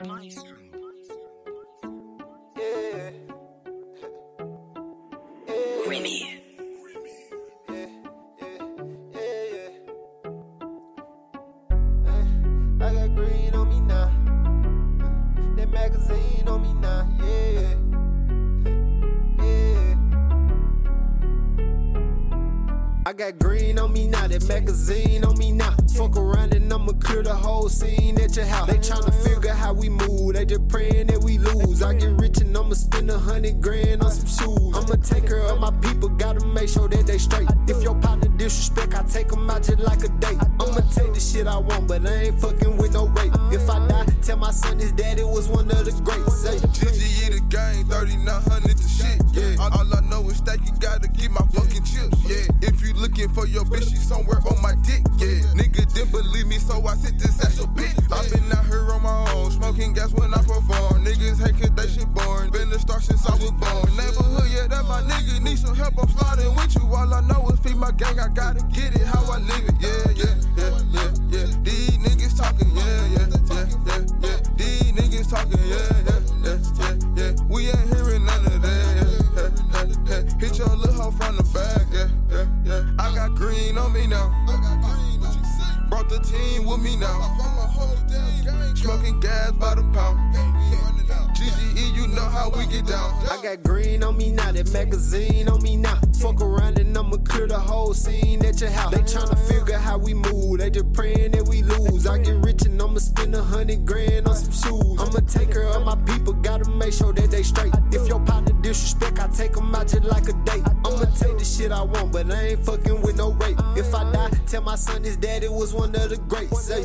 Remy. I got green on me now. That magazine on me now. Yeah. Yeah. I got green on me now, that magazine on me now. Fuck around and I'ma clear the whole scene at your house. They tryna we move, they just praying that we lose. I get rich and I'ma spend a hundred grand on some shoes. I'ma take care of my people, gotta make sure that they straight. If your partner disrespect, I take them out just like a date. I'ma take the shit I want, but I ain't fucking with no rape. If I die, tell my son his daddy was one of the greats. Say, GG the game, 3900 to shit, yeah. All, I know is stack, you gotta get my fucking chips, yeah. If you looking for your bitch, she somewhere on my dick, yeah. Nigga didn't believe me, so I sent this ass a gang, I gotta get it how I live it, yeah, yeah, yeah, yeah, yeah. These niggas talking, yeah, yeah, yeah, yeah, yeah. These niggas talking, yeah, yeah, yeah, yeah, yeah. We ain't hearing none of that, yeah, yeah, yeah, yeah. Hit your little hoe from the back, yeah, yeah, yeah. I got green on me now. Brought the team with me now. Smoking gas by the pound. Down. I got green on me now, that magazine on me now. Fuck around and I'ma clear the whole scene at your house. They tryna figure how we move, they just praying that we lose. I get rich and I'ma spend a hundred grand on some shoes. I'ma take care of my people, gotta make sure that they straight. If your partner disrespect, I take them out just like a date. I'ma take the shit I want, but I ain't fucking with no rape. If I die, tell my son his daddy was one of the greats. Say,